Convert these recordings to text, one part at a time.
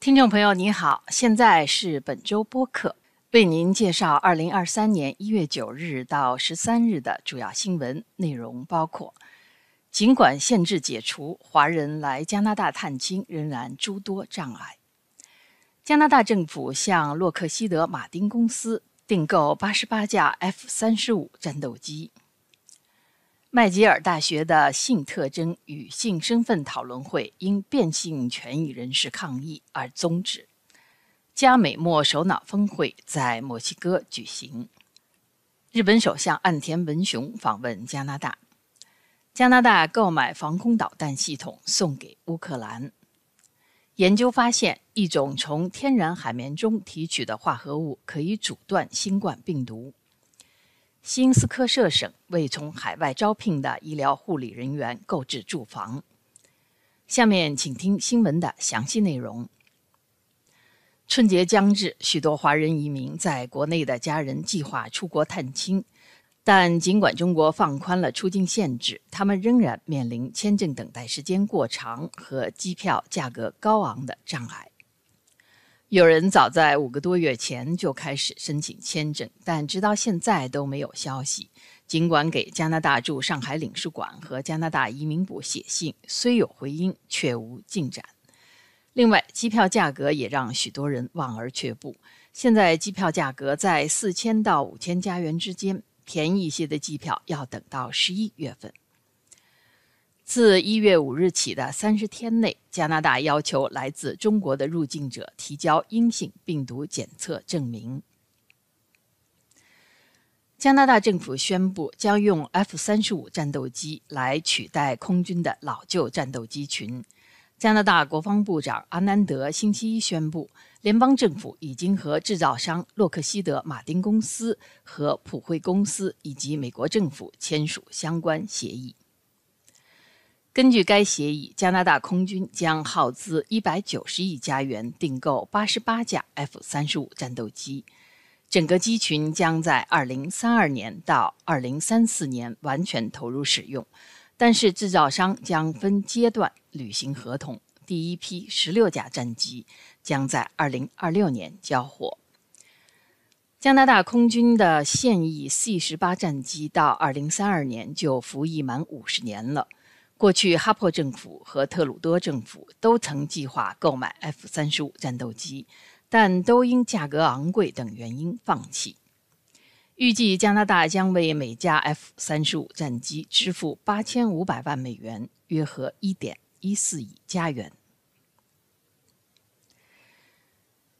听众朋友，你好，现在是本周播客，为您介绍二零二三年一月九日到十三日的主要新闻内容，包括：尽管限制解除，华人来加拿大探亲仍然诸多障碍；加拿大政府向洛克希德马丁公司订购八十八架 F 三十五战斗机。麦吉尔大学的性特征与性身份讨论会因变性权益人士抗议而终止。加美墨首脑峰会在墨西哥举行。日本首相岸田文雄访问加拿大。加拿大购买防空导弹系统送给乌克兰。研究发现，一种从天然海绵中提取的化合物可以阻断新冠病毒。新斯科舍省为从海外招聘的医疗护理人员购置住房。下面请听新闻的详细内容。春节将至，许多华人移民在国内的家人计划出国探亲，但尽管中国放宽了出境限制，他们仍然面临签证等待时间过长和机票价格高昂的障碍。有人早在五个多月前就开始申请签证，但直到现在都没有消息。尽管给加拿大驻上海领事馆和加拿大移民部写信，虽有回音，却无进展。另外，机票价格也让许多人望而却步。现在机票价格在四千到五千加元之间，便宜一些的机票要等到十一月份。自一月五日起的三十天内，加拿大要求来自中国的入境者提交阴性病毒检测证明。加拿大政府宣布将用 F 三十五战斗机来取代空军的老旧战斗机群。加拿大国防部长阿南德星期一宣布，联邦政府已经和制造商洛克希德马丁公司和普惠公司以及美国政府签署相关协议。根据该协议，加拿大空军将耗资一百九十亿加元订购八十八架 F 三十五战斗机，整个机群将在二零三二年到二零三四年完全投入使用。但是，制造商将分阶段履行合同，第一批十六架战机将在二零二六年交货。加拿大空军的现役 C 十八战机到二零三二年就服役满五十年了。过去，哈珀政府和特鲁多政府都曾计划购买 F 三十五战斗机，但都因价格昂贵等原因放弃。预计加拿大将为每架 F 三十五战机支付八千五百万美元，约合一点一四亿加元。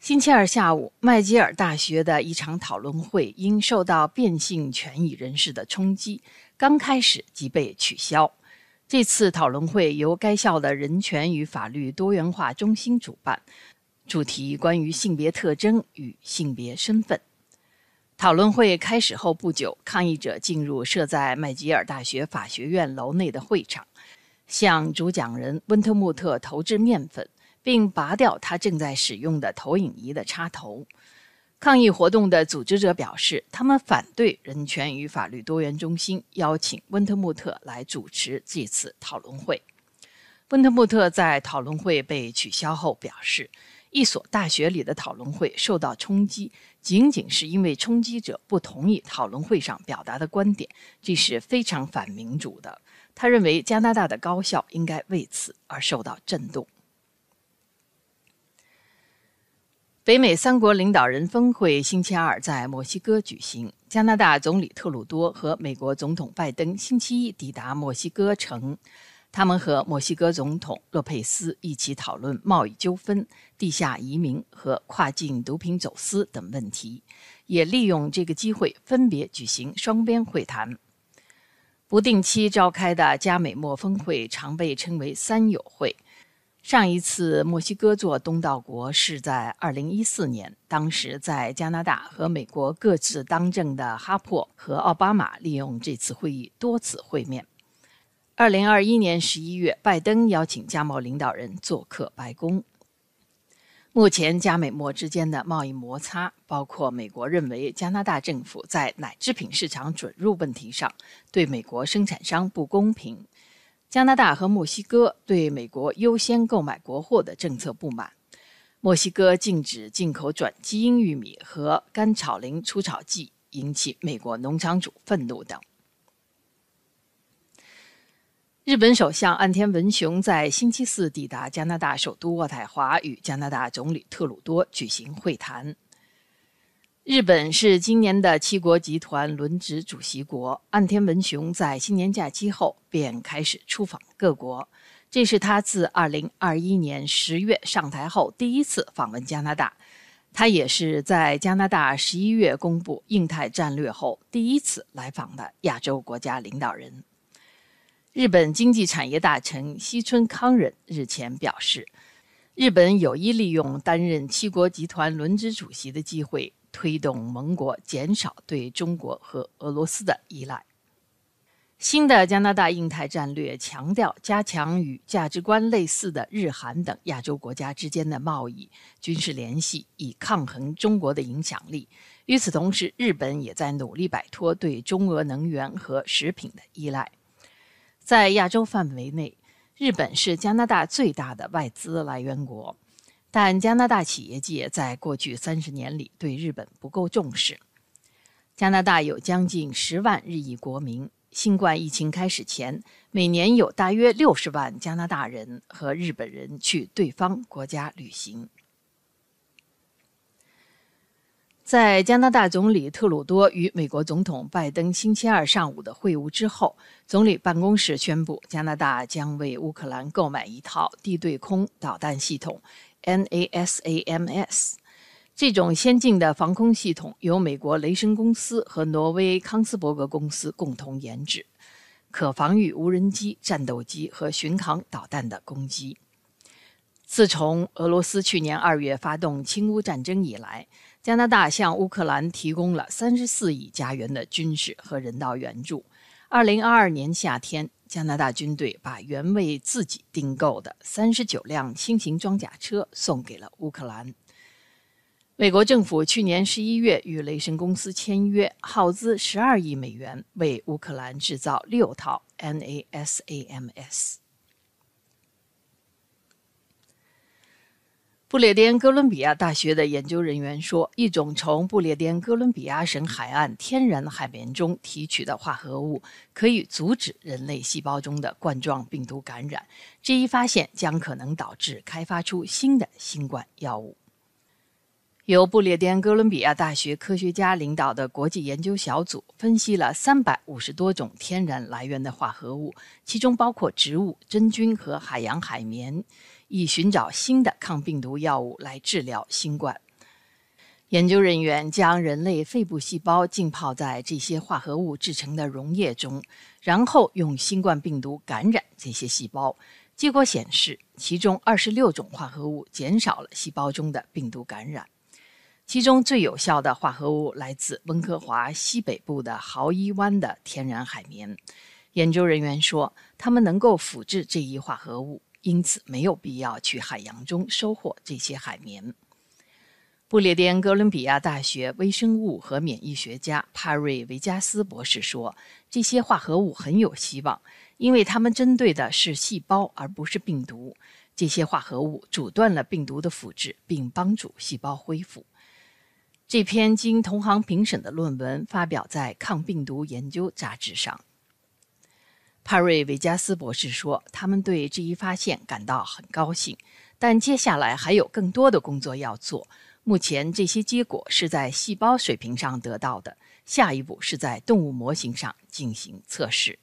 星期二下午，麦吉尔大学的一场讨论会因受到变性权益人士的冲击，刚开始即被取消。这次讨论会由该校的人权与法律多元化中心主办，主题关于性别特征与性别身份。讨论会开始后不久，抗议者进入设在麦吉尔大学法学院楼内的会场，向主讲人温特穆特投掷面粉，并拔掉他正在使用的投影仪的插头。抗议活动的组织者表示，他们反对人权与法律多元中心邀请温特穆特来主持这次讨论会。温特穆特在讨论会被取消后表示，一所大学里的讨论会受到冲击，仅仅是因为冲击者不同意讨论会上表达的观点，这是非常反民主的。他认为加拿大的高校应该为此而受到震动。北美三国领导人峰会星期二在墨西哥举行。加拿大总理特鲁多和美国总统拜登星期一抵达墨西哥城，他们和墨西哥总统洛佩斯一起讨论贸易纠纷、地下移民和跨境毒品走私等问题，也利用这个机会分别举行双边会谈。不定期召开的加美墨峰会常被称为“三友会”。上一次墨西哥做东道国是在2014年，当时在加拿大和美国各自当政的哈珀和奥巴马利用这次会议多次会面。2021年11月，拜登邀请加贸领导人做客白宫。目前，加美墨之间的贸易摩擦包括美国认为加拿大政府在奶制品市场准入问题上对美国生产商不公平。加拿大和墨西哥对美国优先购买国货的政策不满，墨西哥禁止进口转基因玉米和甘草林除草剂，引起美国农场主愤怒等。日本首相岸田文雄在星期四抵达加拿大首都渥太华，与加拿大总理特鲁多举行会谈。日本是今年的七国集团轮值主席国，岸田文雄在新年假期后便开始出访各国，这是他自2021年10月上台后第一次访问加拿大，他也是在加拿大11月公布印太战略后第一次来访的亚洲国家领导人。日本经济产业大臣西村康稔日前表示，日本有意利用担任七国集团轮值主席的机会，推动盟国减少对中国和俄罗斯的依赖。新的加拿大印太战略强调加强与价值观类似的日韩等亚洲国家之间的贸易、军事联系，以抗衡中国的影响力。与此同时，日本也在努力摆脱对中俄能源和食品的依赖。在亚洲范围内，日本是加拿大最大的外资来源国，但加拿大企业界在过去三十年里对日本不够重视。加拿大有将近十万日裔国民，新冠疫情开始前，每年有大约六十万加拿大人和日本人去对方国家旅行。在加拿大总理特鲁多与美国总统拜登星期二上午的会晤之后，总理办公室宣布，加拿大将为乌克兰购买一套地对空导弹系统 NASAMS。这种先进的防空系统由美国雷神公司和挪威康斯伯格公司共同研制，可防御无人机、战斗机和巡航导弹的攻击。自从俄罗斯去年二月发动侵乌战争以来，加拿大向乌克兰提供了三十四亿加元的军事和人道援助。二零二二年夏天，加拿大军队把原为自己订购的三十九辆轻型装甲车送给了乌克兰。美国政府去年十一月与雷神公司签约，耗资十二亿美元，为乌克兰制造六套 NASAMS。不列颠哥伦比亚大学的研究人员说，一种从不列颠哥伦比亚省海岸天然海绵中提取的化合物，可以阻止人类细胞中的冠状病毒感染。这一发现将可能导致开发出新的新冠药物。由不列颠哥伦比亚大学科学家领导的国际研究小组分析了三百五十多种天然来源的化合物，其中包括植物、真菌和海洋海绵。以寻找新的抗病毒药物来治疗新冠。研究人员将人类肺部细胞浸泡在这些化合物制成的溶液中，然后用新冠病毒感染这些细胞。结果显示，其中二十六种化合物减少了细胞中的病毒感染。其中最有效的化合物来自温哥华西北部的豪伊湾的天然海绵。研究人员说，他们能够复制这一化合物。因此，没有必要去海洋中收获这些海绵。不列颠哥伦比亚大学微生物和免疫学家帕瑞维加斯博士说：“这些化合物很有希望，因为它们针对的是细胞而不是病毒。这些化合物阻断了病毒的复制，并帮助细胞恢复。”这篇经同行评审的论文发表在《抗病毒研究》杂志上。帕瑞维加斯博士说：“他们对这一发现感到很高兴，但接下来还有更多的工作要做。目前这些结果是在细胞水平上得到的，下一步是在动物模型上进行测试。”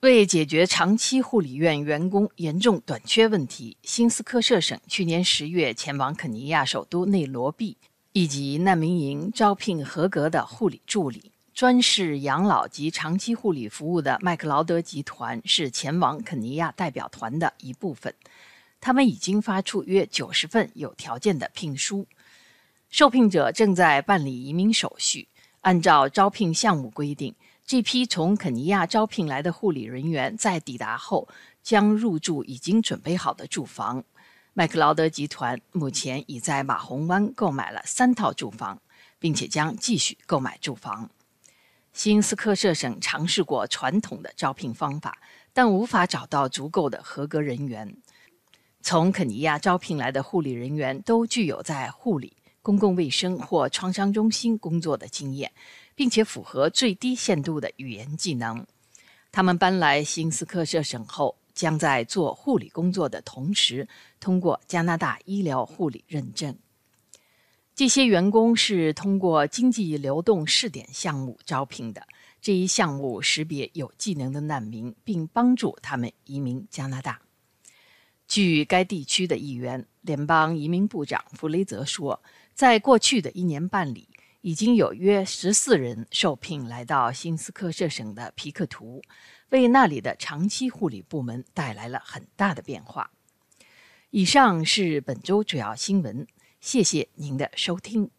为解决长期护理院员工严重短缺问题，新斯科舍省去年十月前往肯尼亚首都内罗毕以及难民营招聘合格的护理助理。专事养老及长期护理服务的麦克劳德集团是前往肯尼亚代表团的一部分。他们已经发出约九十份有条件的聘书，受聘者正在办理移民手续。按照招聘项目规定，这批从肯尼亚招聘来的护理人员在抵达后将入住已经准备好的住房。麦克劳德集团目前已在马洪湾购买了三套住房，并且将继续购买住房。新斯科舍省尝试过传统的招聘方法，但无法找到足够的合格人员。从肯尼亚招聘来的护理人员都具有在护理、公共卫生或创伤中心工作的经验，并且符合最低限度的语言技能。他们搬来新斯科舍省后，将在做护理工作的同时通过加拿大医疗护理认证。这些员工是通过经济流动试点项目招聘的。这一项目识别有技能的难民，并帮助他们移民加拿大。据该地区的议员、联邦移民部长弗雷泽说，在过去的一年半里，已经有约十四人受聘来到新斯科舍省的皮克图，为那里的长期护理部门带来了很大的变化。以上是本周主要新闻，谢谢您的收听。